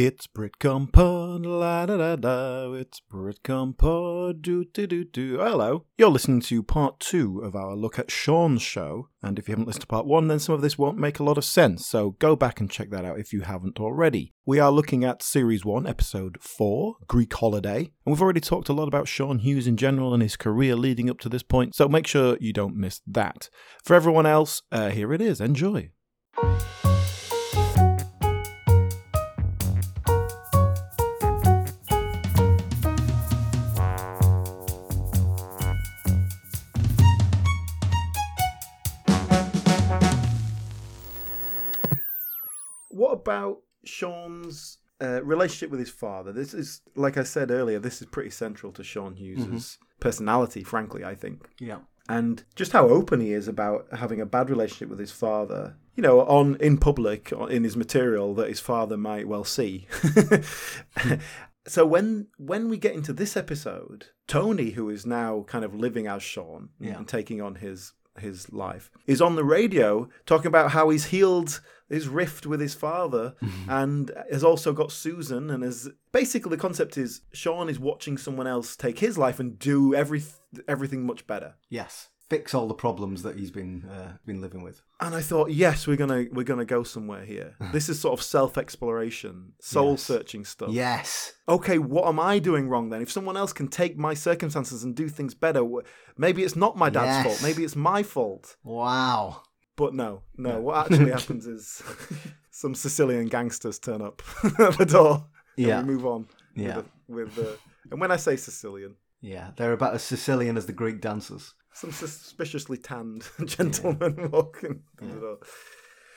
It's Britcom Pod, la da da da. It's Britcom Pod, do do do do. Hello. You're listening to part two of our look at Sean's show. And if you haven't listened to part one, then some of this won't make a lot of sense. So go back and check that out if you haven't already. We are looking at series one, episode four, Greek Holiday. And we've already talked a lot about Sean Hughes in general and his career leading up to this point. So make sure you don't miss that. For everyone else, uh, here it is. Enjoy. About Sean's uh, relationship with his father? This is, like I said earlier, this is pretty central to Sean Hughes's personality. Frankly, I think, Yeah. and just how open he is about having a bad relationship with his father. You know, on in public in his material that his father might well see. so when when we get into this episode, Tony, who is now kind of living as Sean Yeah. and taking on his his life, is on the radio talking about how he's healed his rift with his father and has also got Susan and has basically the concept is Sean is watching someone else take his life and do every everything much better. Yes. Fix all the problems that he's been uh, been living with. And I thought, yes, we're gonna we're gonna go somewhere here. this is sort of self exploration, soul Yes. searching stuff. Yes. Okay, what am I doing wrong then? If someone else can take my circumstances and do things better, maybe it's not my dad's Yes. fault. Maybe it's my fault. Wow. But no, no. What actually happens is some Sicilian gangsters turn up at the door. and Yeah. we move on. Yeah. With, the, and when I say Sicilian, Yeah. They're about as Sicilian as the Greek dancers. some suspiciously tanned gentleman walking through the door.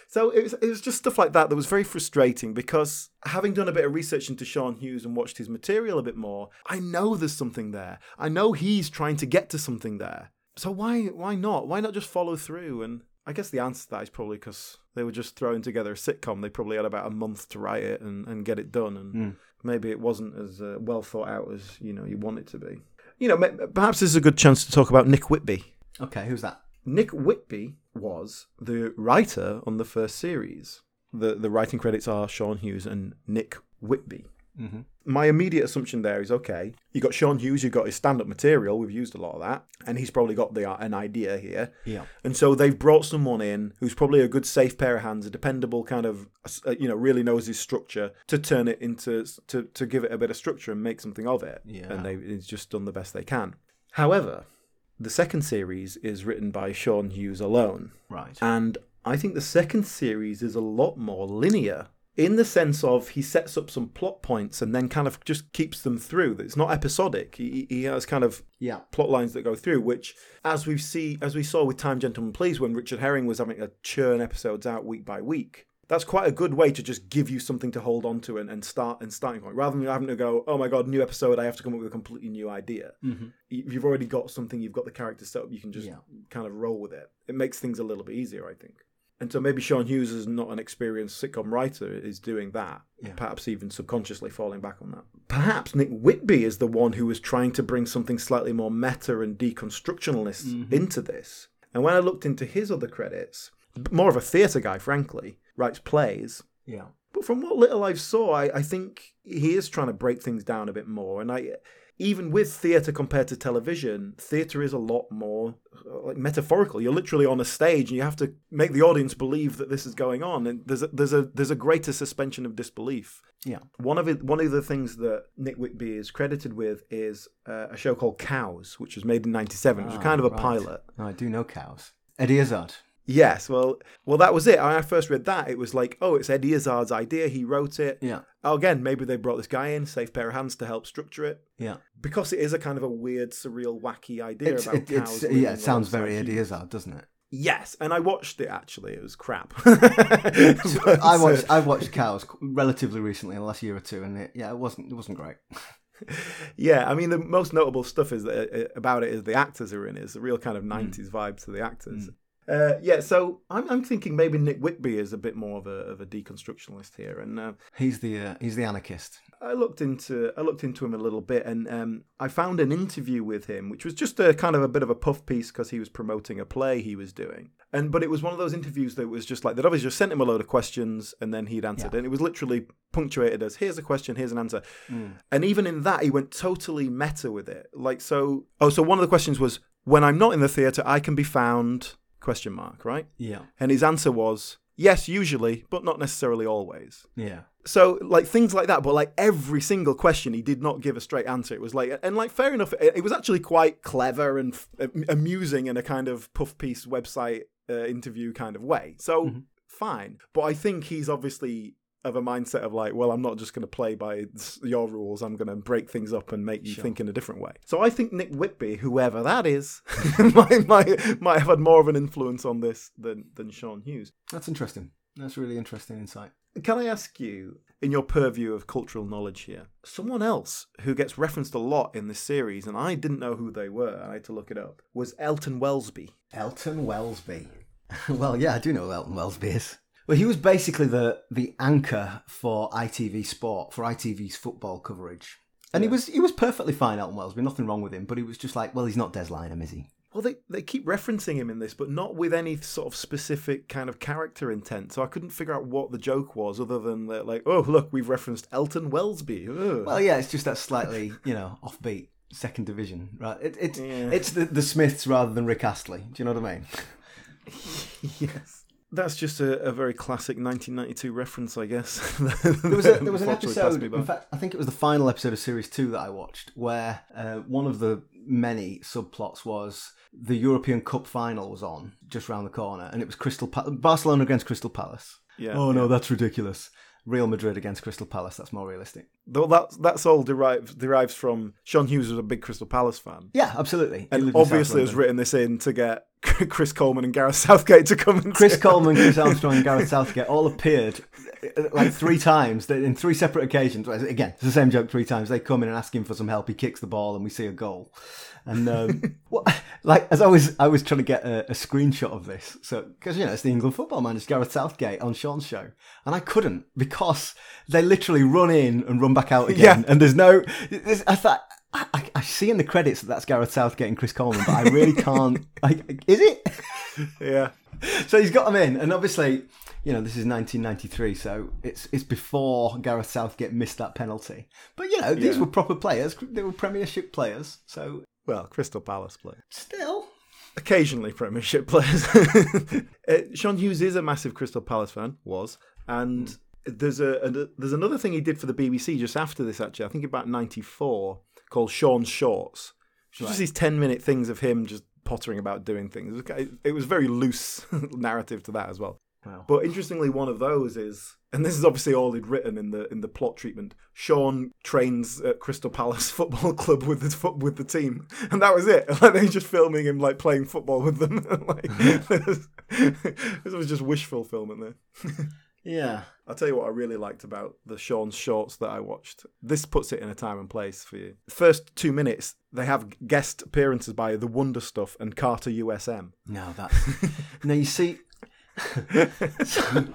So it was, it was just stuff like that that was very frustrating because having done a bit of research into Sean Hughes and watched his material a bit more, I know there's something there. I know he's trying to get to something there. So why why not? Why not just follow through? And I guess the answer to that is probably because they were just throwing together a sitcom. They probably had about a month to write it and, and get it done. And Mm. maybe it wasn't as uh, well thought out as you know you want it to be. You know, perhaps this is a good chance to talk about Nick Whitby. Okay, who's that? Nick Whitby was the writer on the first series. The the writing credits are Sean Hughes and Nick Whitby. Mm-hmm. My immediate assumption there is okay. You got Sean Hughes, you got his stand-up material. We've used a lot of that, and he's probably got the uh, an idea here. Yeah. And so they've brought someone in who's probably a good, safe pair of hands, a dependable kind of, uh, you know, really knows his structure to turn it into to to give it a bit of structure and make something of it. Yeah. And they've just done the best they can. However, the second series is written by Sean Hughes alone. Right. And I think the second series is a lot more linear in the sense of he sets up some plot points and then kind of just keeps them through. It's not episodic. He, he has kind of yeah. plot lines that go through, which as we see as we saw with Time Gentlemen Please when Richard Herring was having a churn episodes out week by week. That's quite a good way to just give you something to hold on to and, and start and starting point rather than having to go, oh my god, new episode, I have to come up with a completely new idea. Mm-hmm. You've already got something, you've got the character set up, you can just Yeah. kind of roll with it. It makes things a little bit easier, I think. And so maybe Sean Hughes is not an experienced sitcom writer, is doing that, Yeah. perhaps even subconsciously falling back on that. Perhaps Nick Whitby is the one who was trying to bring something slightly more meta and deconstructionalist Mhm. into this. And when I looked into his other credits, more of a theatre guy, frankly, writes plays. Yeah. But from what little I've saw, I, I think he is trying to break things down a bit more. And I, even with theatre compared to television, theatre is a lot more uh, like metaphorical. You're literally on a stage, and you have to make the audience believe that this is going on. And there's a, there's a there's a greater suspension of disbelief. Yeah. One of it, one of the things that Nick Whitby is credited with is uh, a show called Cows, which was made in '97. It was Ah, kind of a right. pilot. I do know cows. Eddie Izzard. Yes, well, well, that was it. When I first read that, it was like, oh, it's Eddie Izzard's idea. He wrote it. Yeah. Oh, again, maybe they brought this guy in, safe pair of hands to help structure it. Yeah. Because it is a kind of a weird, surreal, wacky idea It's, about it, cows. yeah, it sounds very Eddie. Izzard, doesn't it? Yes, and I watched it actually. It was crap. I But, uh, watched I watched Cows relatively recently in the last year or two, and it, yeah, it wasn't it wasn't great. yeah, I mean, the most notable stuff is that uh, about it is the actors are in it. It's a real kind of Mm. 90s vibe to the actors. Uh, yeah, so I'm, I'm thinking maybe Nick Whitby is a bit more of a, of a deconstructionalist here. And uh, He's the uh, he's the anarchist. I looked into I looked into him a little bit, and um, I found an interview with him, which was just a kind of a bit of a puff piece because he was promoting a play he was doing, and but it was one of those interviews that was just like they'd obviously just sent him a load of questions, and then he'd answered, Yeah. and it was literally punctuated as here's a question, here's an answer, and even in that he went totally meta with it, like so. Oh, so one of the questions was when I'm not in the theatre, I can be found question mark right, Yeah. and his answer was yes, usually, but not necessarily always. Yeah. So like things like that, but like every single question, he did not give a straight answer. It was like, and like fair enough, it, it was actually quite clever and f- amusing in a kind of puff piece website uh, interview kind of way. So Mhm. fine, but I think he's obviously of a mindset of like, well, I'm not just going to play by your rules. I'm going to break things up and make you Sure. think in a different way. So I think Nick Whitby, whoever that is, might, might might have had more of an influence on this than than Sean Hughes. That's interesting. That's really interesting insight. Can I ask you, in your purview of cultural knowledge here, someone else who gets referenced a lot in this series, and I didn't know who they were, I had to look it up, was Elton Welsby. Elton Welsby. well, yeah, I do know who Elton Welsby is. Well, he was basically the the anchor for ITV Sport for ITV's football coverage, and he was he was perfectly fine. Elton Welsby, nothing wrong with him, but he was just like, well, he's not Des Lynam, is he? Well, they, they keep referencing him in this, but not with any sort of specific kind of character intent. So I couldn't figure out what the joke was, other than that, like, oh, look, we've referenced Elton Welsby. Ugh. Well, yeah, it's just that slightly you know offbeat second division, right? It, it's Yeah. it's the the Smiths rather than Rick Astley. Do you know what I mean? yes. That's just a, a very classic 1992 reference, I guess. There was a, there was an episode. In fact, I think it was the final episode of series two that I watched, where uh, one of the many subplots was the European Cup final was on just round the corner, and it was Crystal pa- Barcelona against Crystal Palace. yeah, oh no, that's ridiculous. Real Madrid against Crystal Palace. That's more realistic. Though that's that's all derives derives from Sean Hughes was a big Crystal Palace fan, Yeah, absolutely. And lived in South obviously has written this in to get Chris Coleman and Gareth Southgate to come and Chris Coleman, Chris Armstrong, and Gareth Southgate all appeared uh, like three times in three separate occasions. Again, it's the same joke three times. They come in and ask him for some help. He kicks the ball, and we see a goal. And um, what, like as I was, I was trying to get a, a screenshot of this, so because you know it's the England football man, it's Gareth Southgate on Sean's show, and I couldn't because they literally run in and run back out again, Yeah. and there's no. There's, I thought. I, I- see in the credits that that's Gareth Southgate and Chris Coleman, but I really can't. I, is it? yeah, so he's got them in, and obviously, you know, this is 1993, so it's it's before Gareth Southgate get missed that penalty. But you know, these Yeah. were proper players; they were Premiership players. So well, Crystal Palace play. still, Occasionally Premiership players. uh, Sean Hughes is a massive Crystal Palace fan, was, and there's a, a there's another thing he did for the BBC just after this. Actually, I think about '94, called Sean's Shorts, which was just these ten minute things of him just pottering about doing things. It was, it was very loose narrative to that as well. Wow. But interestingly, one of those is, and this is obviously all he'd written in the in the plot treatment. Sean trains at Crystal Palace Football Club with his foot with the team, and that was it. Like they were just filming him like playing football with them. like it was just wish fulfillment there. Yeah, I'll tell you what I really liked about the Sean shorts that I watched. This puts it in a time and place for you. First two minutes, they have guest appearances by the Wonder Stuff and Carter USM. no, that's no. You see, so,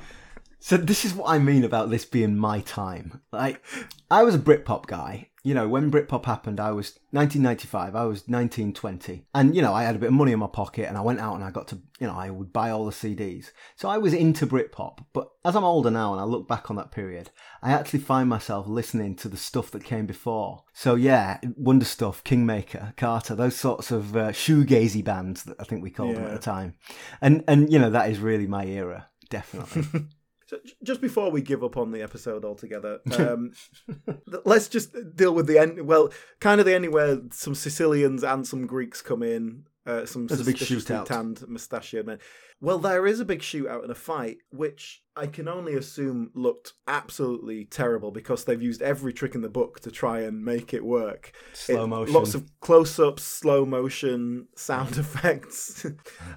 so this is what I mean about this being my time. Like, I was a Britpop guy. You know, when Britpop happened, I was 1995. I was 19, 20. and you know, I had a bit of money in my pocket, and I went out and I got to, you know, I would buy all the CDs. So I was into Britpop. But as I'm older now, and I look back on that period, I actually find myself listening to the stuff that came before. So yeah, Wonder Stuff, Kingmaker, Carter, those sorts of uh, shoegazy bands that I think we called them at the time, and and you know that is really my era, definitely. So just before we give up on the episode altogether, um, let's just deal with the end. Well, kind of the ending where some Sicilians and some Greeks come in. Uh, some There's a big shootout. tanned, mustachioed men. Well, there is a big shootout and a fight, which I can only assume looked absolutely terrible because they've used every trick in the book to try and make it work. Slow It- motion. Lots of close ups, slow motion, sound effects.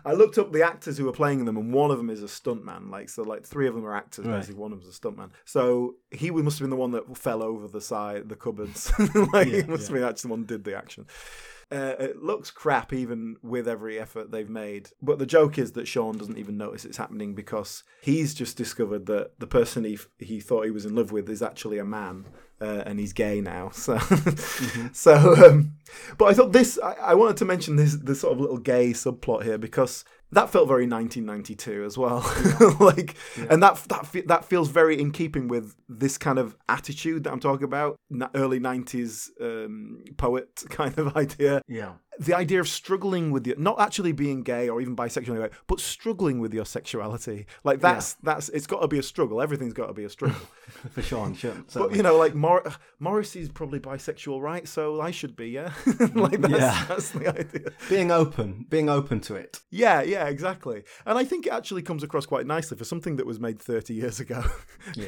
I looked up the actors who were playing them, and one of them is a stuntman. Like, so, like, three of them are actors, Right. basically, one of them's a stuntman. So, he must have been the one that fell over the side, the cupboards. like, he Yeah, must yeah. have been actually the one who did the action. Uh, it looks crap even with every effort they've made. But the joke is that Sean doesn't even notice it's happening because he's just discovered that the person he he thought he was in love with is actually a man. Uh, and he's gay now, so so. Um, but I thought this. I, I wanted to mention this this sort of little gay subplot here because that felt very 1992 as well like and that that that feels very in keeping with this kind of attitude that i'm talking about early 90s um, poet kind of idea Yeah. The idea of struggling with your not actually being gay or even bisexual anyway, but struggling with your sexuality like that's that's it's got to be a struggle everything's got to be a struggle For Sean, sure. but you know like Mor- morrissey's probably bisexual right so i should be yeah like that's, Yeah. that's the idea being open, being open to it. yeah, yeah, exactly. And I think it actually comes across quite nicely for something that was made 30 years ago. uh,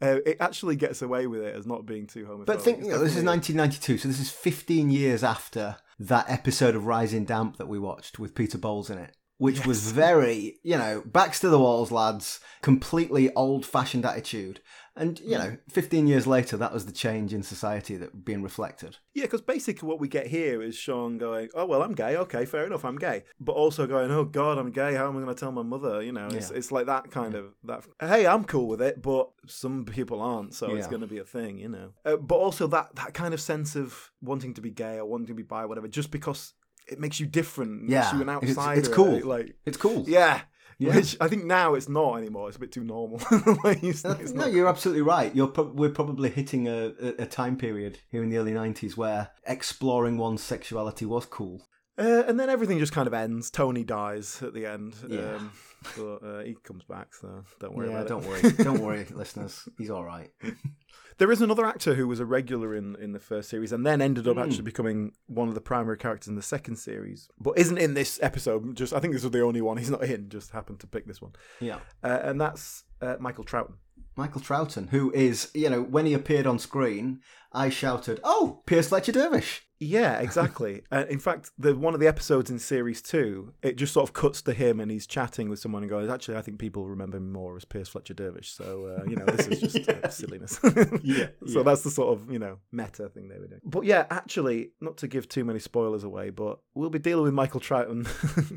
it actually gets away with it as not being too homophobic. But think, you know, this is 1992, so this is 15 years after that episode of Rising Damp that we watched with Peter Bowles in it, which was very, you know, backs to the walls, lads, completely old fashioned attitude. And, you know, 15 years later, that was the change in society that being reflected. Yeah, because basically what we get here is Sean going, "Oh well, I'm gay. Okay, fair enough, I'm gay," but also going, "Oh God, I'm gay. How am I going to tell my mother?" You know, it's Yeah. it's like that kind of that. Hey, I'm cool with it, but some people aren't, so it's going to be a thing, you know. Uh, but also that that kind of sense of wanting to be gay or wanting to be bi, or whatever, just because it makes you different, makes Yeah, you an it's- outsider. it's cool. Like, It's cool. yeah. Yeah. Which I think now it's not anymore. It's a bit too normal. like, it's, it's no, not- you're absolutely right. You're pro- we're probably hitting a, a, a time period here in the early 90s where exploring one's sexuality was cool. Uh, and then everything just kind of ends. Tony dies at the end. Yeah. Um, but uh, he comes back, so don't worry yeah, about don't it. worry. Don't worry, listeners. He's all right. There is another actor who was a regular in, in the first series and then ended up Hmm. actually becoming one of the primary characters in the second series, but isn't in this episode. Just I think this was the only one he's not in. Just happened to pick this one, Yeah. uh, and that's uh, Michael Troughton. Michael Troughton, who is, you know, when he appeared on screen, I shouted, "Oh, Piers Fletcher Dervish!" Yeah, exactly. uh, in fact, the one of the episodes in series two, it just sort of cuts to him and he's chatting with someone and goes, "Actually, I think people remember me more as Piers Fletcher Dervish." So uh, you know, this is just uh, silliness. Yeah, So yeah. that's the sort of you know meta thing they were doing. But yeah, actually, not to give too many spoilers away, but we'll be dealing with Michael Troughton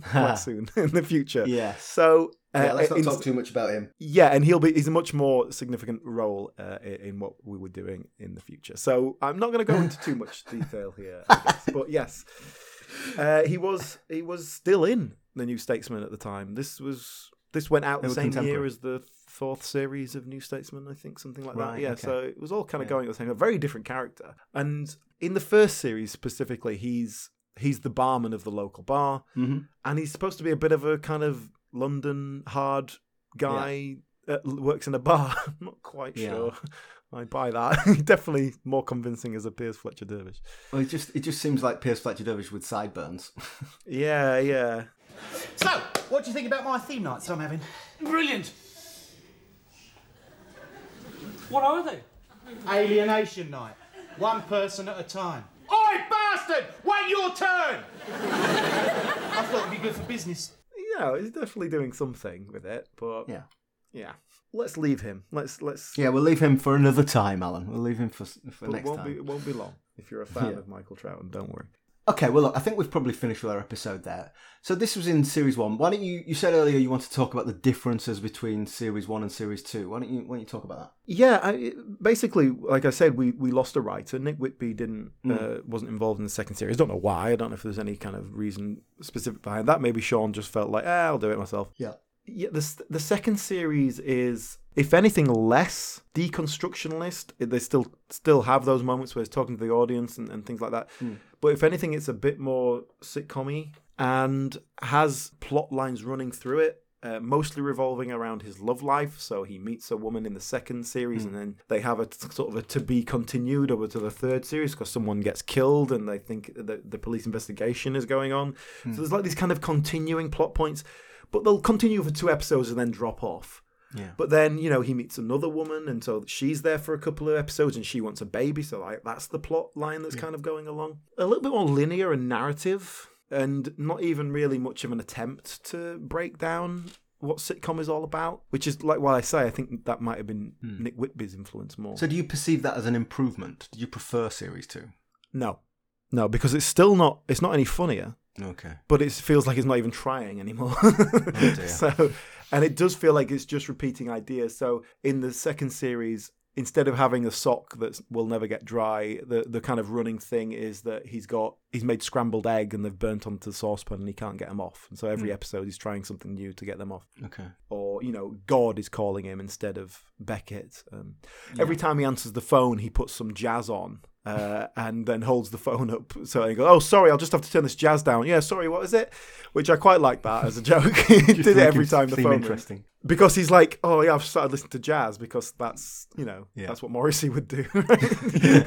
quite soon in the future. Yeah. So. Uh, Yeah, let's not in- talk too much about him. yeah, and he'll be he's a much more significant role uh, i- in what we were doing in the future. So I'm not going to go into too much detail here, I guess. but yes, uh, he was he was still in the New Statesman at the time. This was this went out the same year as the fourth series of New Statesman, I think, something like that. Yeah, okay. so it was all kind of Yeah. going at the same. A very different character, and in the first series specifically, he's he's the barman of the local bar hmm and he's supposed to be a bit of a kind of London hard guy that l- works in a bar. I'm not quite Yeah. sure. I buy that. Definitely more convincing as a Piers Fletcher Dervish. Well, it just it just seems like Piers Fletcher Dervish with sideburns. Yeah, yeah. So, what do you think about my theme nights I'm having? Brilliant. What are they? Alienation night. One person at a time. Oi, bastard! Wait your turn! I thought it'd be good for business. Know, he's definitely doing something with it, but yeah. yeah. Let's leave him. Let's let's. Yeah, we'll leave him for another time, Alan. We'll leave him for for but it next won't time. be it won't be long if you're a fan Yeah. of Michael Troughton. Don't worry. Okay, well, look, I think we've probably finished with our episode there. So this was in series one. Why don't you? You said earlier you want to talk about the differences between series one and series two. Why don't you? Why don't you talk about that? Yeah, I, basically, like I said, we, we lost a writer. Nick Whitby didn't uh, wasn't involved in the second series. Don't know why. I don't know if there's any kind of reason specific behind that. Maybe Sean just felt like, ah, I'll do it myself. Yeah. Yeah, the the second series is, if anything, less deconstructionalist. They still still have those moments where it's talking to the audience and, and things like that. Hmm. But if anything, it's a bit more sitcom and has plot lines running through it. Uh, mostly revolving around his love life. So he meets a woman in the second series, hmm. and then they have a t- sort of a to be continued over to the third series because someone gets killed, and they think that the police investigation is going on. So hmm. there's like these kind of continuing plot points, but they'll continue for two episodes and then drop off. Yeah. But then, you know, he meets another woman, and so she's there for a couple of episodes, and she wants a baby. So, like, that's the plot line that's kind of going along. A little bit more linear and narrative, and not even really much of an attempt to break down what sitcom is all about. Which is like what I say. I think that might have been hmm. Nick Whitby's influence more. So do you perceive that as an improvement? Do you prefer series two? no, no, because it's still not. It's not any funnier. Okay. but it feels like it's not even trying anymore. dear. so, and it does feel like it's just repeating ideas. So in the second series, instead of having a sock that will never get dry, the the kind of running thing is that he's got he's made scrambled egg and they've burnt onto the saucepan and he can't get them off. And so every episode he's trying something new to get them off. Okay. Or you know, God is calling him instead of Beckett. Um, Every time he answers the phone, he puts some jazz on. Uh, and then holds the phone up. So he goes, "Oh, sorry, I'll just have to turn this jazz down." Yeah, sorry, what is it? Which I quite like that as a joke. he did it every time the phone rings interesting. because he's like, oh yeah, I've started listening to jazz because that's you know Yeah. that's what Morrissey would do.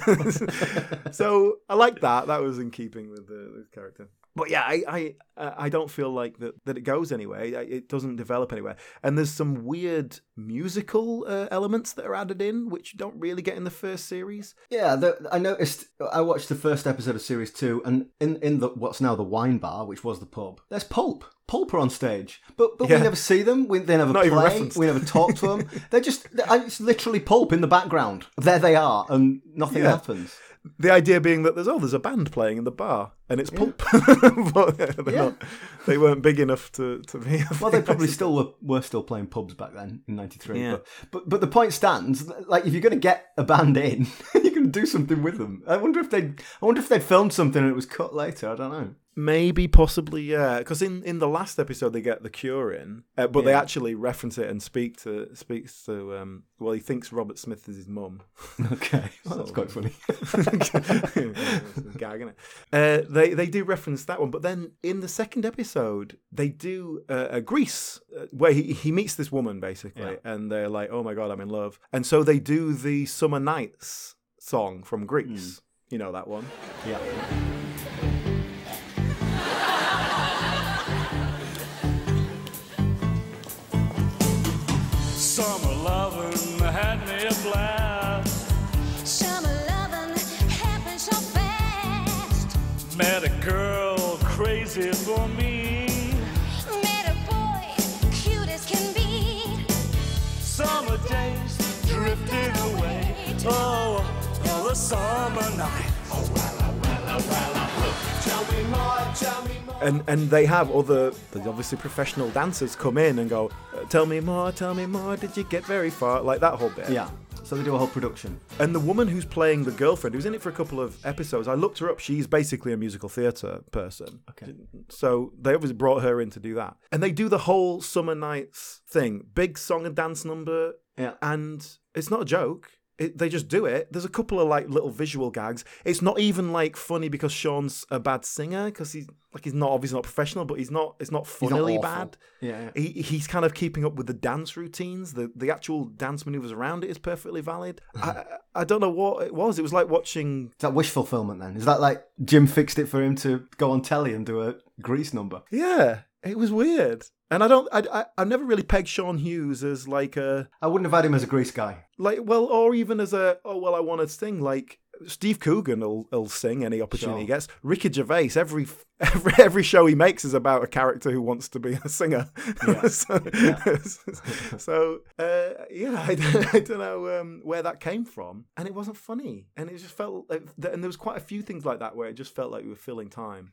so I like that. That was in keeping with the, the character. But yeah, I I uh, I don't feel like that that it goes anywhere. It doesn't develop anywhere. And there's some weird musical uh, elements that are added in, which you don't really get in the first series. Yeah, the, I noticed. I watched the first episode of series two, and in in the what's now the wine bar, which was the pub. There's Pulp. Pulp are on stage, but but Yeah. we never see them. We, they never Not play. We never talk to them. They're just. It's literally Pulp in the background. There they are, and nothing Yeah. happens. The idea being that there's oh there's a band playing in the bar and it's pulp, but Yeah. not, they weren't big enough to to be. Well, they probably still were, were still playing pubs back then in '93. Yeah. But, but but the point stands. Like, if you're going to get a band in, you can do something with them. I wonder if they. I wonder if they'd filmed something and it was cut later. I don't know. Maybe, possibly, yeah. Because in, in the last episode they get the cure in, uh, but they actually reference it and speak to speaks to. Um, well, he thinks Robert Smith is his mum. Okay, well, that's quite funny. Gag, innit? Uh, they they do reference that one, but then in the second episode they do uh, a Grease uh, where he, he meets this woman basically, Yeah. and they're like, "Oh my god, I'm in love," and so they do the Summer Nights song from Grease. You know that one. yeah. Summer loving had me a blast. Summer loving happens so fast. Met a girl crazy for me. Met a boy, cute as can be. Summer days drifting away. Oh, oh, the summer night. And and they have other obviously professional dancers come in and go "Uh, tell me more tell me more did you get very far like that whole bit Yeah. So they do a whole production. and the woman who's playing the girlfriend who's in it for a couple of episodes i looked her up she's basically a musical theatre person Okay. so they obviously brought her in to do that and they do the whole summer nights thing big song and dance number Yeah. and it's not a joke. It, they just do it. There's a couple of like little visual gags. It's not even like funny because Sean's a bad singer because he's like he's not obviously not professional, but he's not. It's not He's not funnily bad. Yeah, yeah. He he's kind of keeping up with the dance routines. The the actual dance maneuvers around it is perfectly valid. I I I don't know what it was. It was like watching. Is that wish fulfillment then? Is that like Jim fixed it for him to go on telly and do a Grease number? Yeah, it was weird. And I don't. I I I've never really pegged Sean Hughes as like a I wouldn't have had him as a Grease guy. like well or even as a oh well I want to sing like Steve Coogan will, will sing any opportunity he gets. Ricky Gervais every every every show he makes is about a character who wants to be a singer. Yeah. so so, uh, yeah, I don't, I don't know um, where that came from, and it wasn't funny, and it just felt like, and there was quite a few things like that where it just felt like we were filling time.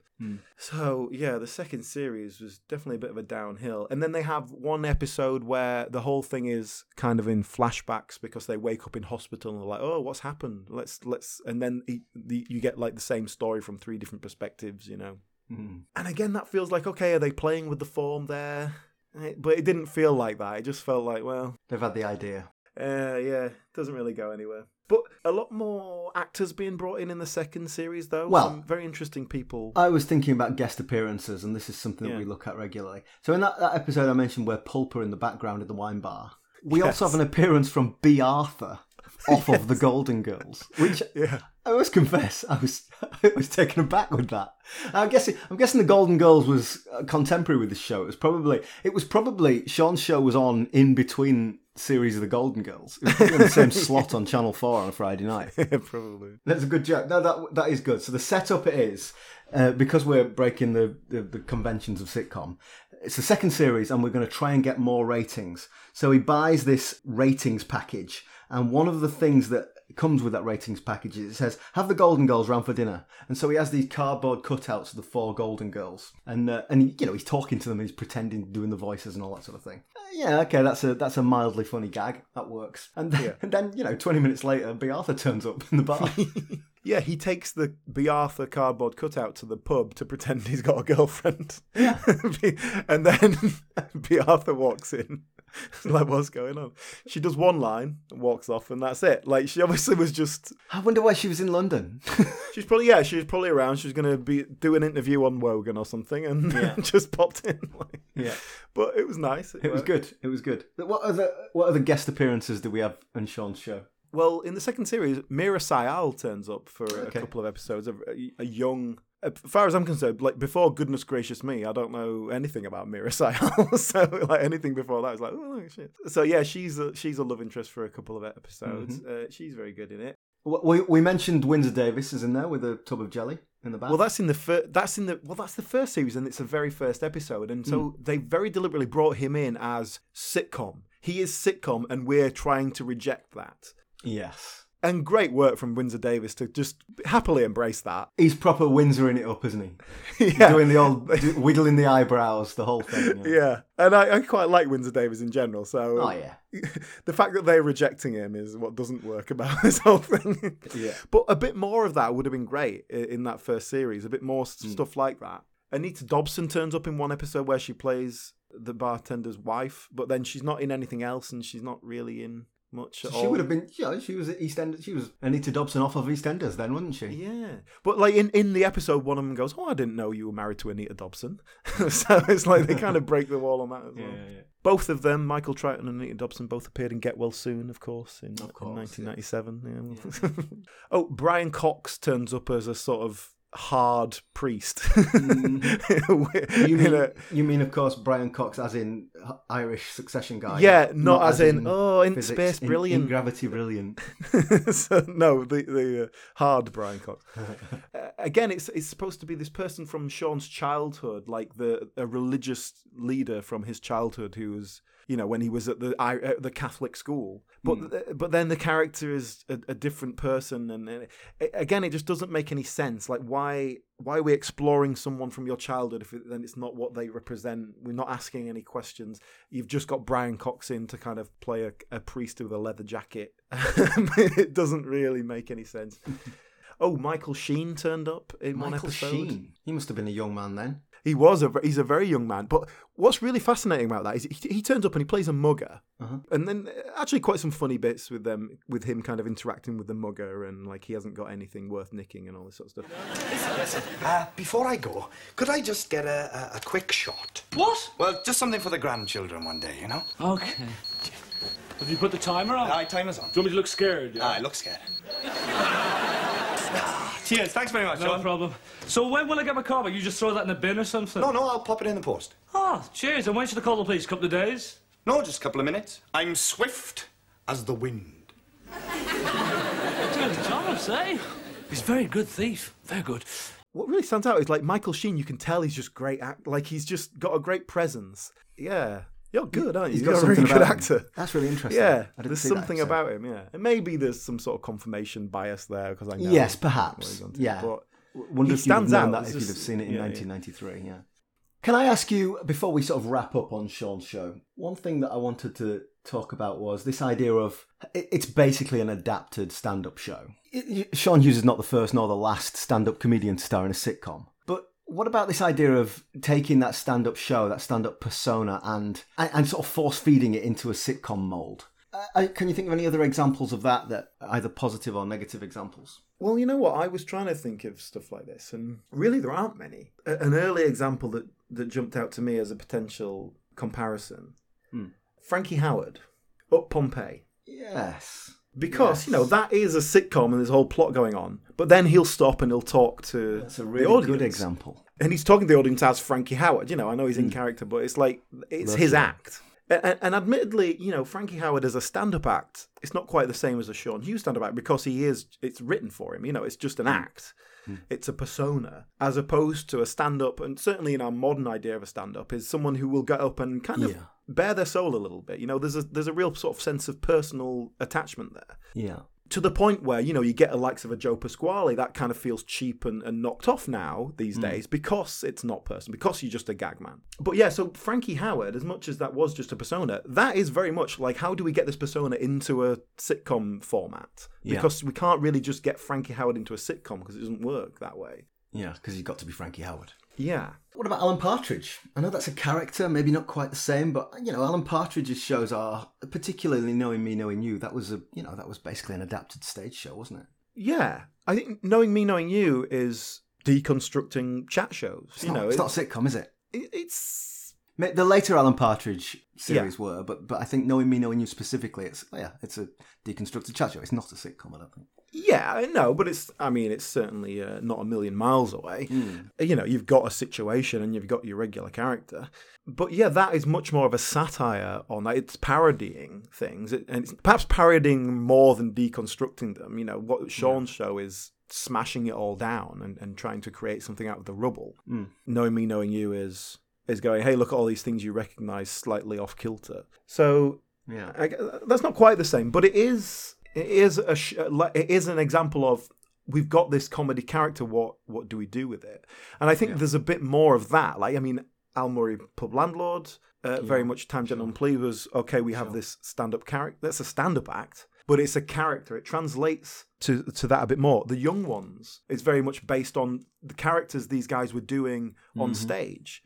So yeah, the second series was definitely a bit of a downhill, and then they have one episode where the whole thing is kind of in flashbacks because they wake up in hospital and they're like, "Oh, what's happened? Let's let's," and then he, the, you get like the same story from three different perspectives, you know. Mm. And again, that feels like okay, are they playing with the form there? Eh, But it didn't feel like that. It just felt like, well, They've had the idea. uh, yeah, doesn't really go anywhere. But a lot more actors being brought in in the second series, though. Well- Some very interesting people. I was thinking about guest appearances, and this is something that Yeah. we look at regularly. So in that, that episode I mentioned where Pulper in the background of the wine bar, we also have an appearance from Bea Arthur off of the Golden Girls, which yeah. I must confess, I was I was taken aback with that. I'm guessing I'm guessing the Golden Girls was uh, contemporary with this show. It was probably it was probably Sean's show was on in between series of the Golden Girls. It was in the same slot on Channel Four on a Friday night. Probably. That's a good joke. No, that that is good. So the setup is uh, because we're breaking the, the the conventions of sitcom. It's the second series, and we're going to try and get more ratings. So he buys this ratings package, and one of the things that comes with that ratings package. Is it says, "Have the Golden Girls round for dinner," and so he has these cardboard cutouts of the four Golden Girls, and uh, and you know he's talking to them, he's pretending, doing the voices and all that sort of thing. Uh, yeah, okay, that's a that's a mildly funny gag. That works. And then, and then you know, twenty minutes later, Bea Arthur turns up in the bar. Yeah, he takes the Bea Arthur cardboard cutout to the pub to pretend he's got a girlfriend. Yeah. and then Bea Arthur walks in. like, what's going on? She does one line, and walks off, and that's it. Like, she obviously was just. I wonder why she was in London. She's probably, yeah, she was probably around. She was going to be do an interview on Wogan or something and Yeah. just popped in. Like, yeah, but it was nice. it was good. It was good. What other what other guest appearances do we have on Sean's show? Well, in the second series, Meera Syal turns up for Okay. a couple of episodes. A, a young, as far as I'm concerned, like before Goodness Gracious Me, I don't know anything about Meera Syal. so like anything before that was like, oh shit. So yeah, she's a, she's a love interest for a couple of episodes. Mm-hmm. Uh, she's very good in it. We we mentioned Windsor Davies is in there with a tub of jelly in the back. Well, that's in the fir- that's in the well, that's the first series, and it's the very first episode, and so they very deliberately brought him in as sitcom. He is sitcom, and we're trying to reject that. yes. And great work from Windsor Davies to just happily embrace that. He's proper Windsoring it up, isn't he? Yeah. Doing the old wiggling the eyebrows, the whole thing. Yeah, and I, I quite like Windsor Davies in general. So Oh yeah. the fact that they're rejecting him is what doesn't work about this whole thing. Yeah. but a bit more of that would have been great in that first series. A bit more s hmm. stuff like that. Anita Dobson turns up in one episode where she plays the bartender's wife, but then she's not in anything else, and she's not really in much at She all. would have been. Yeah, she was at EastEnders. She was Anita Dobson off of EastEnders then, wasn't she? Yeah, but like in, in the episode, one of them goes, "Oh, I didn't know you were married to Anita Dobson." so it's like they kind of break the wall on that as well. Both of them, Michael Troughton and Anita Dobson, both appeared in Get Well Soon, of course, in, in course, yeah. 1997. Yeah. oh, Brian Cox turns up as a sort of hard priest. Mm. You mean, a- you mean, of course, Brian Cox, as in Irish Succession guy? Yeah, not as in, oh, in physics, space in- brilliant. in gravity brilliant. so, no, the the uh, hard Brian Cox. uh, again, it's it's supposed to be this person from Sean's childhood, like the a religious leader from his childhood who was, you know, when he was at the the Catholic school. But hmm. th- but then the character is a, a different person, and, and it, again, it just doesn't make any sense. Like, why why are we exploring someone from your childhood if it, then it's not what they represent? We're not asking any questions. You've just got Brian Cox in to kind of play a, a priest with a leather jacket. it doesn't really make any sense. Oh, Michael Sheen turned up in one Michael episode. Sheen. He must have been a young man then. He was a he's a very young man, but what's really fascinating about that is he, he turns up and he plays a mugger, Uh-huh. and then uh, actually quite some funny bits with them with him kind of interacting with the mugger and like he hasn't got anything worth nicking and all this sort of stuff. Uh, before I go, could I just get a, a, a quick shot? What? Well, just something for the grandchildren one day, you know? Okay. Have you put the timer on? Aye, timer's on. Do you want me to look scared? Aye, I look scared. Cheers, thanks very much, No John. problem. So when will I get my car back? You just throw that in the bin or something? No, no, I'll pop it in the post. Oh, cheers. And when should I call the police? A couple of days? No, just a couple of minutes. I'm swift as the wind. Good Thomas, eh? He's a very good thief. Very good. What really stands out is like Michael Sheen. You can tell he's just great. Act- like he's just got a great presence. Yeah, you're good, aren't you? He's You're got a really something good about him. actor. That's really interesting. Yeah, there's something about him. Yeah, and maybe there's some sort of confirmation bias there because I know. Yes, perhaps. Yeah. but Wonder he if stands out. that It's if you'd have seen it in yeah, yeah. 1993. Yeah. Can I ask you before we sort of wrap up on Sean's show? One thing that I wanted to talk about was this idea of it's basically an adapted stand-up show. It- Sean Hughes is not the first nor the last stand-up comedian to star in a sitcom, what about this idea of taking that stand-up show, that stand-up persona, and and, and sort of force feeding it into a sitcom mold? Uh, can you think of any other examples of that that either positive or negative examples? Well, you know what? I was trying to think of stuff like this, and really there aren't many. A- An early example that, that jumped out to me as a potential comparison Frankie Howerd, Up Pompeii. Yes. Because, you know, that is a sitcom and there's a whole plot going on, but then he'll stop and he'll talk to That's a really good example. And he's talking to the audience as Frankie Howerd. You know, I know he's in hmm. character, but it's like, it's his act. And, and admittedly, you know, Frankie Howerd as a stand-up act, it's not quite the same as a Sean Hughes stand-up act because he is, it's written for him. You know, it's just an hmm. act. Hmm. It's a persona, as opposed to a stand-up, and certainly in our modern idea of a stand-up, is someone who will get up and kind of Yeah. Bare their soul a little bit. You know, there's a there's a real sort of sense of personal attachment there Yeah. to the point where you know you get the likes of a Joe Pasquale that kind of feels cheap and, and knocked off now these mm. days because it's not personal, because you're just a gag man. But yeah, so Frankie Howerd, as much as that was just a persona, that is very much like how do we get this persona into a sitcom format? Yeah. Because we can't really just get Frankie Howerd into a sitcom because it doesn't work that way. Yeah, because you've got to be Frankie Howerd. Yeah. What about Alan Partridge? I know that's a character, maybe not quite the same, but you know, Alan Partridge's shows are particularly knowing me, knowing you. That was a you know that was basically an adapted stage show, wasn't it? Yeah. I think knowing me, knowing you is deconstructing chat shows. It's, you not, know, it's it- not a sitcom, is it? it- it's The later Alan Partridge series were, but but I think knowing me, knowing you specifically, it's oh yeah, it's a deconstructed chat show. It's not a sitcom, I don't think. Yeah, I know, but it's. I mean, it's certainly uh, not a million miles away. Hmm. You know, you've got a situation and you've got your regular character, but yeah, that is much more of a satire on that. It's parodying things, it, and it's perhaps parodying more than deconstructing them. You know, what Sean's show is smashing it all down and, and trying to create something out of the rubble. Hmm. Knowing me, knowing you is is going. Hey, look at all these things you recognise slightly off kilter. So Yeah. I, that's not quite the same, but it is. It is a. sh- It is an example of we've got this comedy character. What what do we do with it? And I think there's a bit more of that. Like I mean, Al Murray, pub landlord, uh, very much time gentleman plea was okay. We have this stand up character. That's a stand up act, but it's a character. It translates to to that a bit more. The young ones. It's very much based on the characters these guys were doing on stage.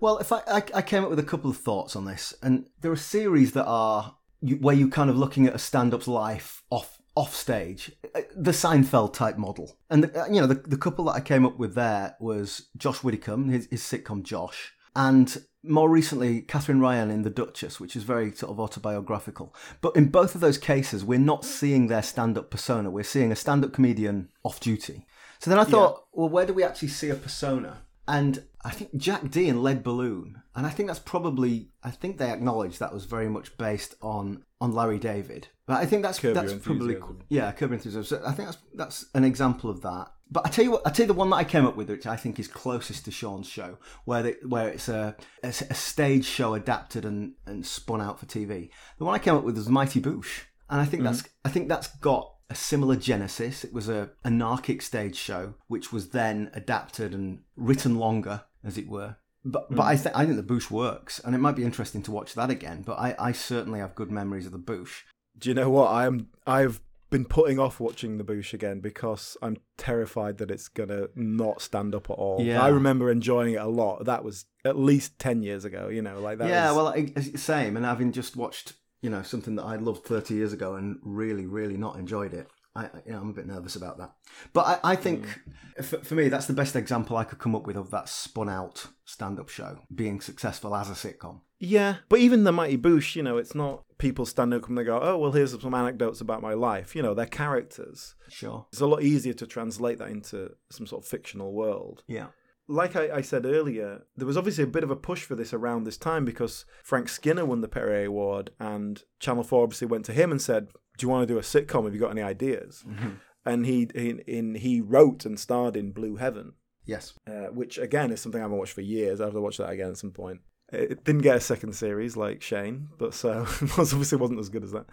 Well, if I, I I came up with a couple of thoughts on this, and there are series that are you, where you're kind of looking at a stand-up's life off off stage, Uh, the Seinfeld type model, and the, uh, you know the the couple that I came up with there was Josh Widdicombe, his, his sitcom Josh, and more recently Katherine Ryan in The Duchess, which is very sort of autobiographical. But in both of those cases, we're not seeing their stand-up persona; we're seeing a stand-up comedian off duty. So then I thought, well, where do we actually see a persona? And I think Jack Dee and Lead Balloon, and I think that's probably, I think they acknowledge that was very much based on on Larry David. But I think that's Curb that's probably yeah, Curb Enthusiasm. So I think that's that's an example of that. But I tell you what, I tell you the one that I came up with, which I think is closest to Sean's show, where they, where it's a, a a stage show adapted and and spun out for TV. The one I came up with was Mighty Boosh, and I think mm. that's I think that's got a similar genesis. It was a anarchic stage show, which was then adapted and written longer, as it were. But but I mm. th- I think the Boosh works, and it might be interesting to watch that again. But I, I certainly have good memories of the Boosh. Do you know what? I'm I've been putting off watching the Boosh again because I'm terrified that it's gonna not stand up at all. Yeah. I remember enjoying it a lot. That was at least ten years ago. You know, like that. yeah, was- well, I, same. And having just watched, you know, something that I loved 30 years ago and really, really not enjoyed it, I, you know, I'm a bit nervous about that. But I, I think, mm. for, for me, that's the best example I could come up with of that spun out stand up show being successful as a sitcom. Yeah. But even the Mighty Boosh, you know, it's not people stand up and they go, "Oh, well, here's some anecdotes about my life." You know, they're characters. Sure. It's a lot easier to translate that into some sort of fictional world. Yeah. like I, I said earlier, there was obviously a bit of a push for this around this time because Frank Skinner won the Perrier Award, and Channel Four obviously went to him and said, "Do you want to do a sitcom? Have you got any ideas?" And he in, in he wrote and starred in Blue Heaven, Yes. uh, which again is something I haven't watched for years. I have to watch that again at some point. It didn't get a second series like Shane, but so it was- obviously wasn't as good as that.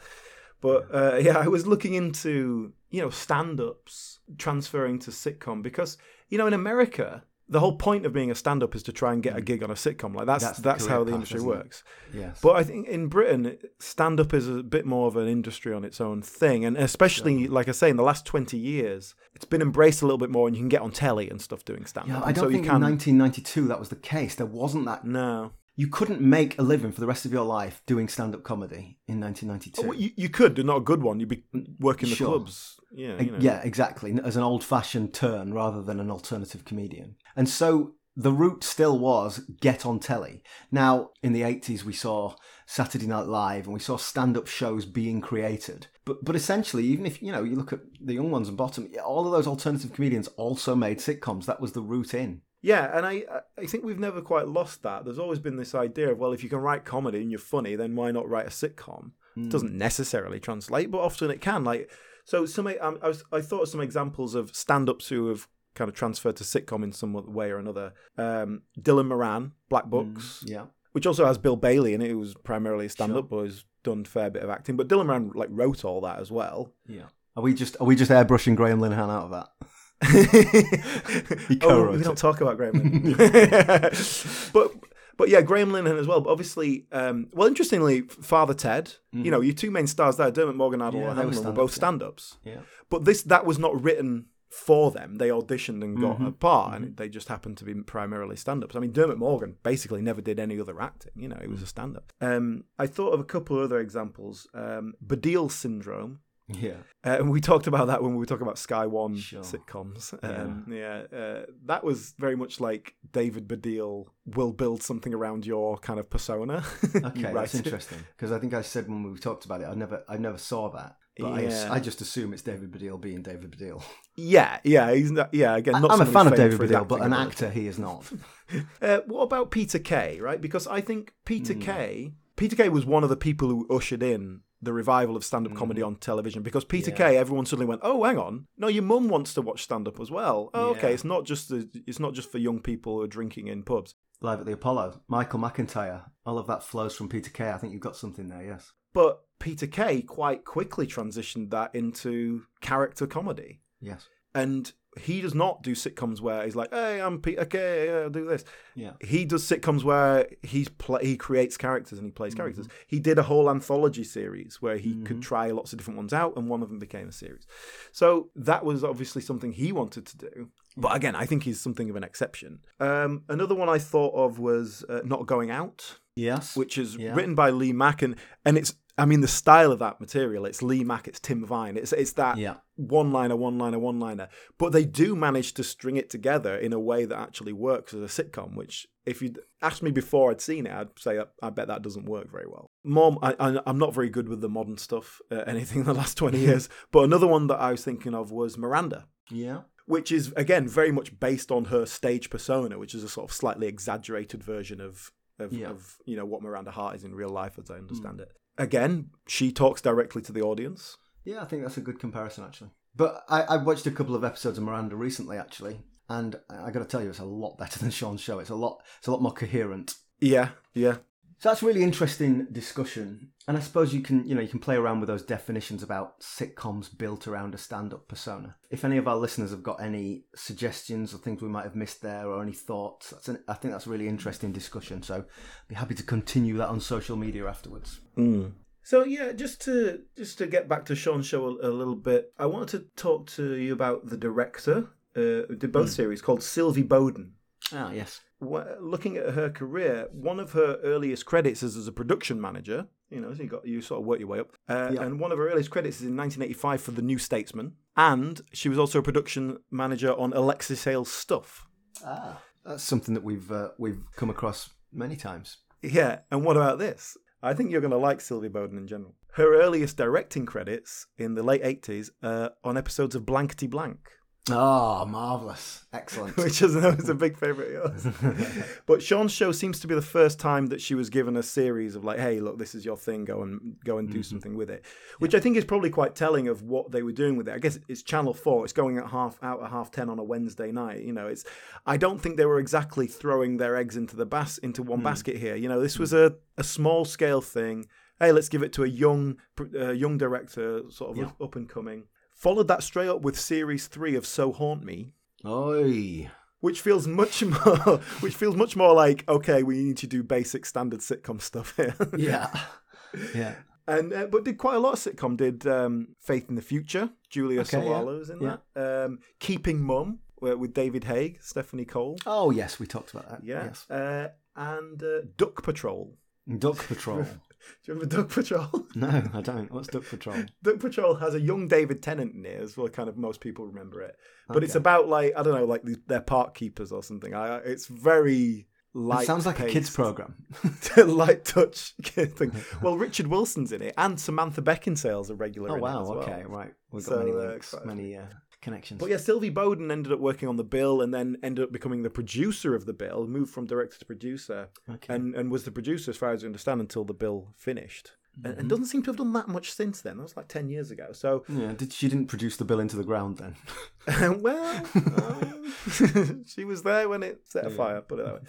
But uh, yeah, I was looking into you know stand-ups transferring to sitcom because you know in America the whole point of being a stand-up is to try and get a gig on a sitcom. Like that's That's that's, the how the path, industry works. Yes. But I think in Britain, stand-up is a bit more of an industry on its own thing, and especially like I say, in the last twenty years, it's been embraced a little bit more, and you can get on telly and stuff doing stand-up. yeah, I don't so think in 1992 that was the case. There wasn't that. no, You couldn't make a living for the rest of your life doing stand up comedy in 1992. Well, you, you could, but not a good one. You'd be working the Sure. clubs. Yeah, you know. Yeah, exactly. As an old fashioned turn rather than an alternative comedian. And so the route still was get on telly. Now, in the 80s, we saw Saturday Night Live and we saw stand up shows being created. But, but essentially, even if you know you look at the young ones and bottom, all of those alternative comedians also made sitcoms. That was the route in. Yeah, and I I think we've never quite lost that. There's always been this idea of well, if you can write comedy and you're funny, then why not write a sitcom? It doesn't necessarily translate, but often it can. Like so, some um, I was I thought of some examples of stand-ups who have kind of transferred to sitcom in some way or another. Um, Dylan Moran, Black Books, Yeah. which also has Bill Bailey in it, who was primarily a stand-up, but has done a fair bit of acting. But Dylan Moran like wrote all that as well. Yeah. Are we just are we just airbrushing Graham Linehan out of that? Oh, we don't talk about Graham Linehan. but but yeah, Graham Linehan as well. But obviously, um, well, interestingly, Father Ted. You know, your two main stars there, Dermot Morgan, Mm-hmm. Yeah, were Hamlin, were both stand-ups. Yeah. But this that was not written for them. They auditioned and got Mm-hmm. a part, and they just happened to be primarily stand-ups. I mean, Dermot Morgan basically never did any other acting. You know, he Mm. was a stand-up. Um, I thought of a couple other examples. Um, Baddiel syndrome. Yeah. Uh, and we talked about that when we were talking about Sky One Sure. sitcoms. Um, yeah, uh, that was very much like David Baddiel will build something around your kind of persona. Okay, that's it. interesting because I think I said when we talked about it, I never I never saw that. But I, Yeah. I just assume it's David Baddiel being David Baddiel. Yeah, yeah, he's not, yeah. Again, not I'm a fan of David Baddiel, but an ability. actor he is not. Uh, what about Peter Kay? Right, because I think Peter Hmm. Kay, Peter Kay was one of the people who ushered in the revival of stand-up comedy mm. on television. Because Peter. Yeah. Kay, everyone suddenly went, "Oh, hang on, no, your mum wants to watch stand-up as well." Oh, okay, it's not just the, it's not just for young people who are drinking in pubs. Live at the Apollo, Michael McIntyre. All of that flows from Peter Kay. I think you've got something there. Yes. But Peter Kay quite quickly transitioned that into character comedy. Yes. And he does not do sitcoms where he's like, "Hey, I'm Pete. Okay, yeah, I'll do this." Yeah. He does sitcoms where he's pla he creates characters and he Mm-hmm. plays characters. He did a whole anthology series where he could try lots of different ones out, and one of them became a series. So that was obviously something he wanted to do. But again, I think he's something of an exception. Um, another one I thought of was uh, "Not Going Out." Yes. which is Yeah. written by Lee Mack, and and it's I mean the style of that material. It's Lee Mack, it's Tim Vine, it's it's that Yeah. one liner, one liner, one liner. But they do manage to string it together in a way that actually works as a sitcom. Which, if you'd asked me before I'd seen it, I'd say I bet that doesn't work very well. Mom, I, I'm not very good with the modern stuff, uh, anything in the last twenty years. But another one that I was thinking of was Miranda Yeah. which is again very much based on her stage persona, which is a sort of slightly exaggerated version of of, Yeah. of you know what Miranda Hart is in real life, as I understand it. Again, she talks directly to the audience. Yeah, I think that's a good comparison actually. But I, I watched a couple of episodes of Miranda recently actually, and I, I got to tell you, it's a lot better than Sean's show. It's a lot. It's a lot more coherent. Yeah, yeah, So that's really interesting discussion, and I suppose you can you know you can play around with those definitions about sitcoms built around a stand-up persona. If any of our listeners have got any suggestions or things we might have missed there, or any thoughts, that's an, I think that's a really interesting discussion. So be happy to continue that on social media afterwards. So yeah, just to just to get back to Sean's show a, a little bit, I wanted to talk to you about the director. Uh, did both series called Sylvie Bowden. Ah, yes. Looking at her career, one of her earliest credits is as a production manager. You know, so you got you sort of work your way up. Uh, Yeah. And one of her earliest credits is in 1985 for The New Statesman, and she was also a production manager on Alexei Sayle's Stuff. Ah, that's something that we've uh, we've come across many times. Yeah, and what about this? I think you're going to like Sylvie Bowden in general. Her earliest directing credits in the late 80s uh, on episodes of Blankety Blank. Ah, oh, marvelous! Excellent. which is is a big favorite of yours. but Sean's show seems to be the first time that she was given a series of like, hey, look, this is your thing. Go and go and do mm-hmm. something with it, which I think is probably quite telling of what they were doing with it. I guess it's Channel Four. It's going at half out at half ten on a Wednesday night. You know, it's. I don't think they were exactly throwing their eggs into the bas into one mm. basket here. You know, this was mm. a a small scale thing. Hey, let's give it to a young uh, young director, sort of Yeah. up and coming. Followed that straight up with series three of So Haunt Me, Oi. which feels much more which feels much more like okay we need to do basic standard sitcom stuff here Yeah. yeah. and uh, but did quite a lot of sitcom did um, faith in the future julia Okay, yeah. In Yeah. that um, keeping mum uh, with david haig stephanie cole Oh yes, we talked about that. yeah Yes. uh, and uh, duck patrol Duck Patrol. do you remember duck patrol no, I don't. What's Duck Patrol? Duck Patrol has a young David Tennant in it as well. Kind of most people remember it, but it's about like I don't know, like they're park keepers or something. I, it's very light. It sounds like a kids program. light touch kid thing. Well, Richard Wilson's in it, and Samantha Beckinsale's a regular. oh in it wow. as well. Okay. Right. We've got So, many uh, links, quite- many uh, connections. But yeah, Sylvie Bowden ended up working on the bill, and then ended up becoming the producer of the bill. Moved from director to producer, Okay. and and was the producer, as far as I understand, until the bill finished. And, Mm-hmm. and doesn't seem to have done that much since then. That was like ten years ago. So Yeah. Did she didn't produce the bill into the ground then? well, um, she was there when it set a fire. Put it that way.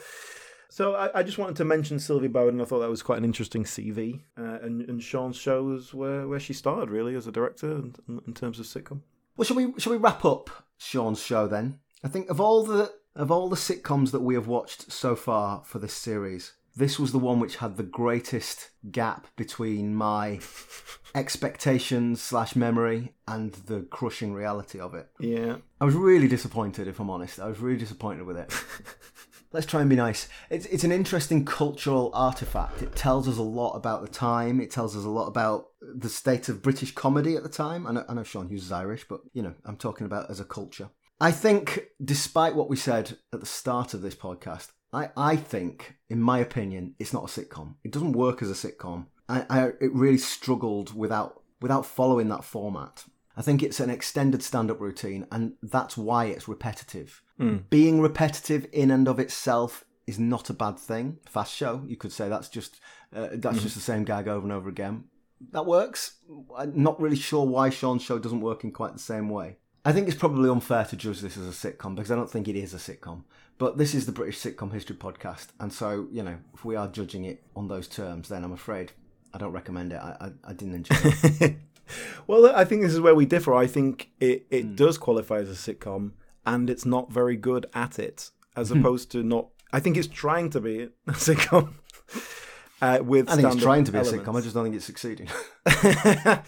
So I, I just wanted to mention Sylvie Bowden. I thought that was quite an interesting CV, uh, and, and Sean shows where, where she started really as a director in, in terms of sitcom. Well, shall we shall we wrap up Sean's show then? I think of all the of all the sitcoms that we have watched so far for this series, this was the one which had the greatest gap between my expectations slash memory and the crushing reality of it. Yeah, I was really disappointed, if I'm honest. I was really disappointed with it. Let's try and be nice. It's, it's an interesting cultural artifact. It tells us a lot about the time. It tells us a lot about the state of British comedy at the time. I know, I know Sean Hughes is Irish, but, you know, I'm talking about as a culture. I think, despite what we said at the start of this podcast, I, I think, in my opinion, it's not a sitcom. It doesn't work as a sitcom. I, I, it really struggled without without following that format. I think it's an extended stand up routine, and that's why it's repetitive. Being repetitive in and of itself is not a bad thing. Fast show, you could say that's just uh, that's just the same gag over and over again. That works. I'm not really sure why Sean's show doesn't work in quite the same way. I think it's probably unfair to judge this as a sitcom because I don't think it is a sitcom. But this is the British Sitcom History Podcast, and so you know if we are judging it on those terms, then I'm afraid I don't recommend it. I I, I didn't enjoy it. Well, I think this is where we differ. I think it, it does qualify as a sitcom, and it's not very good at it, as opposed to not. I think it's trying to be a sitcom. Uh, with I think it's trying to be a sitcom. I just don't think it's succeeding.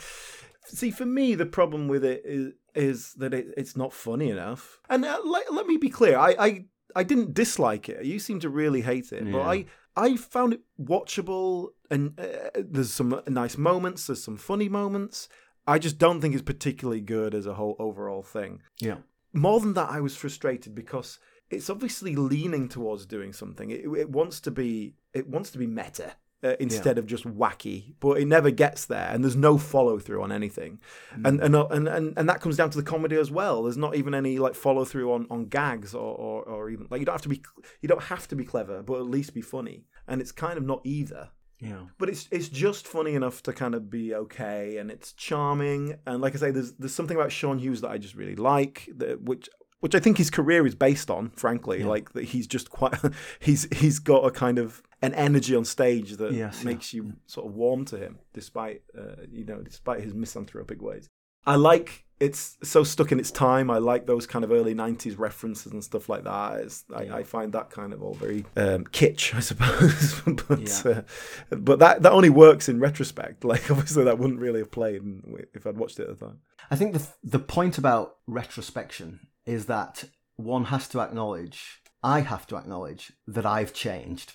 See, for me, the problem with it is is that it, it's not funny enough. And uh, let, let me be clear, I, I I didn't dislike it. You seem to really hate it, but I I found it watchable, and uh, there's some nice moments, there's some funny moments. I just don't think it's particularly good as a whole overall thing. yeah. More than that, I was frustrated because it's obviously leaning towards doing something. It, it wants to be it wants to be meta uh, instead of just wacky, but it never gets there, and there's no follow through on anything, and, and and and and that comes down to the comedy as well. There's not even any like follow through on on gags or, or or even like you don't have to be you don't have to be clever, but at least be funny, and it's kind of not either Yeah. but it's it's just funny enough to kind of be okay, and it's charming. And like I say, there's there's something about Sean Hughes that I just really like, that, which which I think his career is based on. Frankly, like that he's just quite he's he's got a kind of an energy on stage that Yes, yeah. makes you sort of warm to him, despite uh, you know despite his misanthropic ways. I like it's so stuck in its time. I like those kind of early '90s references and stuff like that. It's, I, I find that kind of all very um, kitsch, I suppose. but Yeah. uh, but that that only works in retrospect. Like obviously that wouldn't really have played if I'd watched it at the time. I think the the point about retrospection is that one has to acknowledge, I have to acknowledge that I've changed.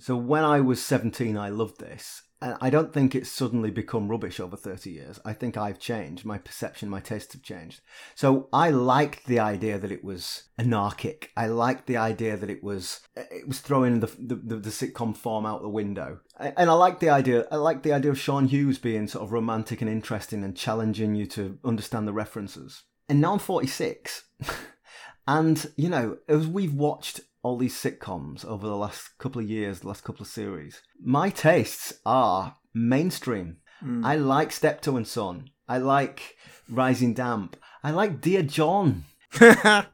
So when I was 17, I loved this. And I don't think it's suddenly become rubbish over 30 years. I think I've changed. My perception, my tastes have changed. So I liked the idea that it was anarchic. I liked the idea that it was it was throwing the the, the, sitcom form out the window. And I like the idea. I like the idea of Sean Hughes being sort of romantic and interesting and challenging you to understand the references. And now I'm 46, and you know, as we've watched all these sitcoms over the last couple of years, the last couple of series, my tastes are mainstream. Hmm. I like Steptoe and Son. I like Rising Damp. I like Dear John.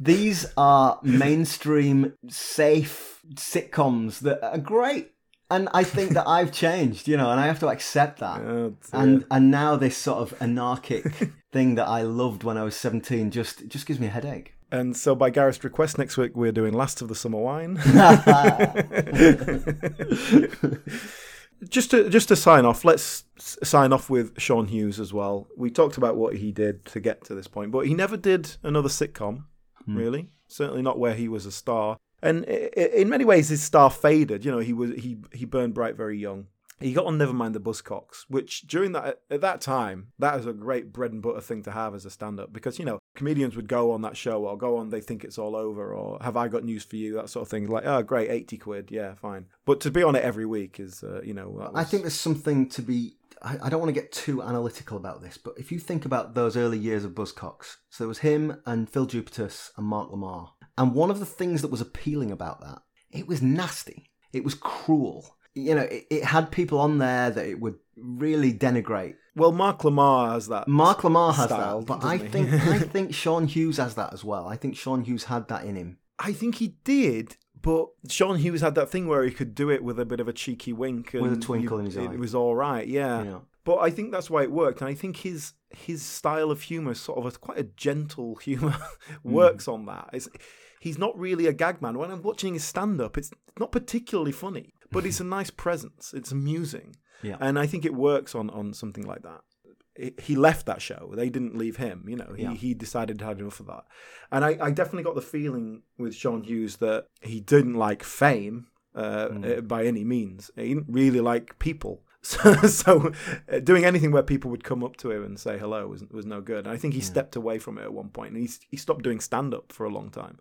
These are mainstream, safe sitcoms that are great. And I think that I've changed, you know, and I have to accept that. Oh, and and now this sort of anarchic thing that I loved when I was 17 just just gives me a headache. And so, by Gareth's request, next week we're doing Last of the Summer Wine. just to just to sign off, let's s- sign off with Sean Hughes as well. We talked about what he did to get to this point, but he never did another sitcom, hmm. really. Certainly not where he was a star. And in many ways, his star faded. You know, he was he he burned bright very young. He got on Nevermind the Buzzcocks, which during that at that time, that is a great bread and butter thing to have as a stand-up because you know comedians would go on that show or go on They Think It's All Over or Have I Got News for You that sort of thing. Like, oh, great, eighty quid, yeah, fine. But to be on it every week is, uh, you know, that I think there's something to be. I, I don't want to get too analytical about this, but if you think about those early years of Buzzcocks, so there was him and Phil Jupitus and Mark Lamarr, and one of the things that was appealing about that, it was nasty, it was cruel. You know, it, it had people on there that it would really denigrate. well, Mark Lamarr has that. Mark Lamarr has style, that, but I he? think I think Sean Hughes has that as well. I think Sean Hughes had that in him. I think he did, But Sean Hughes had that thing where he could do it with a bit of a cheeky wink, and With a twinkle you- in his it, eye. It was all right, yeah. Yeah. But I think that's why it worked, and I think his his style of humor, sort of a, quite a gentle humor, hmm. works on that. It's, he's not really a gag man. When I'm watching his stand up, it's not particularly funny, but it's a nice presence. It's amusing, Yeah. and I think it works on on something like that. He- He left that show. They didn't leave him. You know, he, Yeah. he decided to have enough of that. And I, I definitely got the feeling with Sean Hughes that he didn't like fame uh, uh, by any means. He didn't really like people. So, so uh, doing anything where people would come up to him and say hello was was no good. And I think he stepped away from it at one point, and he he stopped doing stand up for a long time.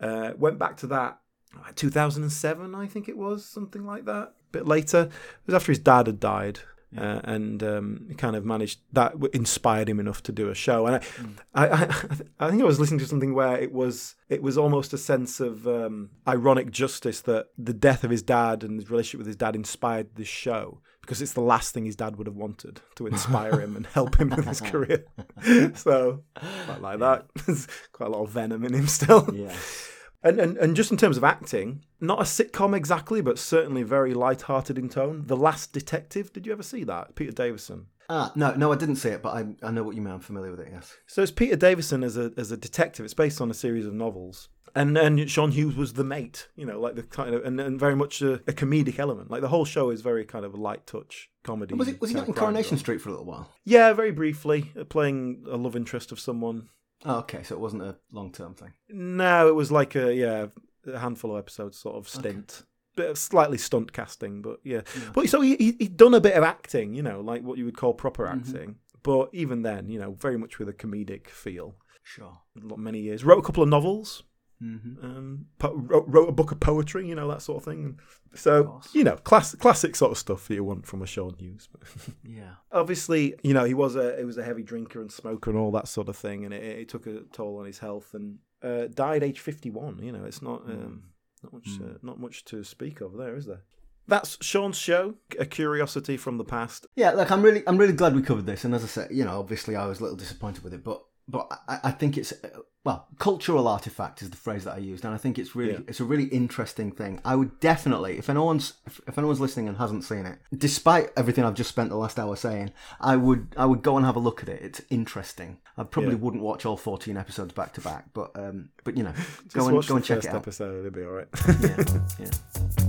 Uh, went back to that 2007, I think it was something like that. A bit later, it was after his dad had died. Uh, and um, he kind of managed that inspired him enough to do a show. And I, I, I, I think I was listening to something where it was it was almost a sense of um, ironic justice that the death of his dad and his relationship with his dad inspired this show because it's the last thing his dad would have wanted to inspire him and help him with his career. so quite like that. There's quite a lot of venom in him still. Yeah. And, and and just in terms of acting, not a sitcom exactly, but certainly very light-hearted in tone. The Last Detective. Did you ever see that? Peter Davison. Ah, no, no, I didn't see it, but I, I know what you mean. I'm familiar with it. Yes. So it's Peter Davison as a as a detective. It's based on a series of novels. And and Sean Hughes was the mate, you know, like the kind of and, and very much a, a comedic element. Like the whole show is very kind of a light touch comedy. Was, it, was he not in Coronation. Street for a little while? Yeah, very briefly, uh, playing a love interest of someone. Oh, okay, so it wasn't a long term thing. No, it was like a yeah, a handful of episodes sort of stint. Bit of slightly stunt casting, but yeah. But so he, he he'd done a bit of acting, you know, like what you would call proper mm-hmm. acting. But even then, you know, very much with a comedic feel. Sure. Many years. Wrote a couple of novels. Mm-hmm. Um, po- wrote, wrote a book of poetry, you know that sort of thing. So course. you know, class, classic sort of stuff that you want from a Sean Hughes. Yeah. Obviously, you know he was a he was a heavy drinker and smoker and all that sort of thing, and it, it took a toll on his health and uh, died age fifty one. You know, it's not um, not much uh, not much to speak of there, is there? That's Sean's show, a curiosity from the past. Yeah, look, I'm really, I'm really glad we covered this. And as I said, you know, obviously I was a little disappointed with it, but, but I, I think it's, well, cultural artifact is the phrase that I used, and I think it's really, Yeah. it's a really interesting thing. I would definitely, if anyone's, if, anyone's listening and hasn't seen it, despite everything I've just spent the last hour saying, I would, I would go and have a look at it. It's interesting. I probably Yeah. wouldn't watch all 14 episodes back to back, but, um, but you know, go and go and check it out. episode; it'll be all right. Yeah, yeah.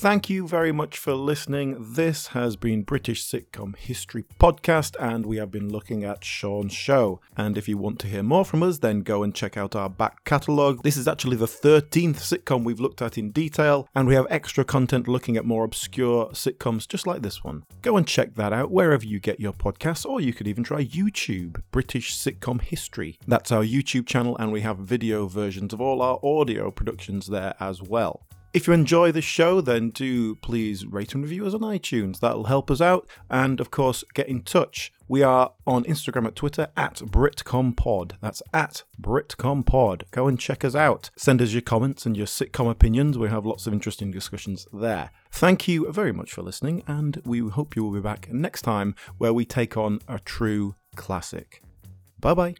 Thank you very much for listening. This has been British Sitcom History Podcast, and we have been looking at Sean's show. And if you want to hear more from us, then go and check out our back catalogue. This is actually the 13th sitcom we've looked at in detail, and we have extra content looking at more obscure sitcoms just like this one. Go and check that out wherever you get your podcasts, or you could even try YouTube, British Sitcom History. That's our YouTube channel, and we have video versions of all our audio productions there as well. If you enjoy the show, then do please rate and review us on iTunes. That'll help us out. And of course, get in touch. We are on Instagram and Twitter at BritcomPod. That's at BritcomPod. Go and check us out. Send us your comments and your sitcom opinions. We have lots of interesting discussions there. Thank you very much for listening, and we hope you will be back next time where we take on a true classic. Bye bye.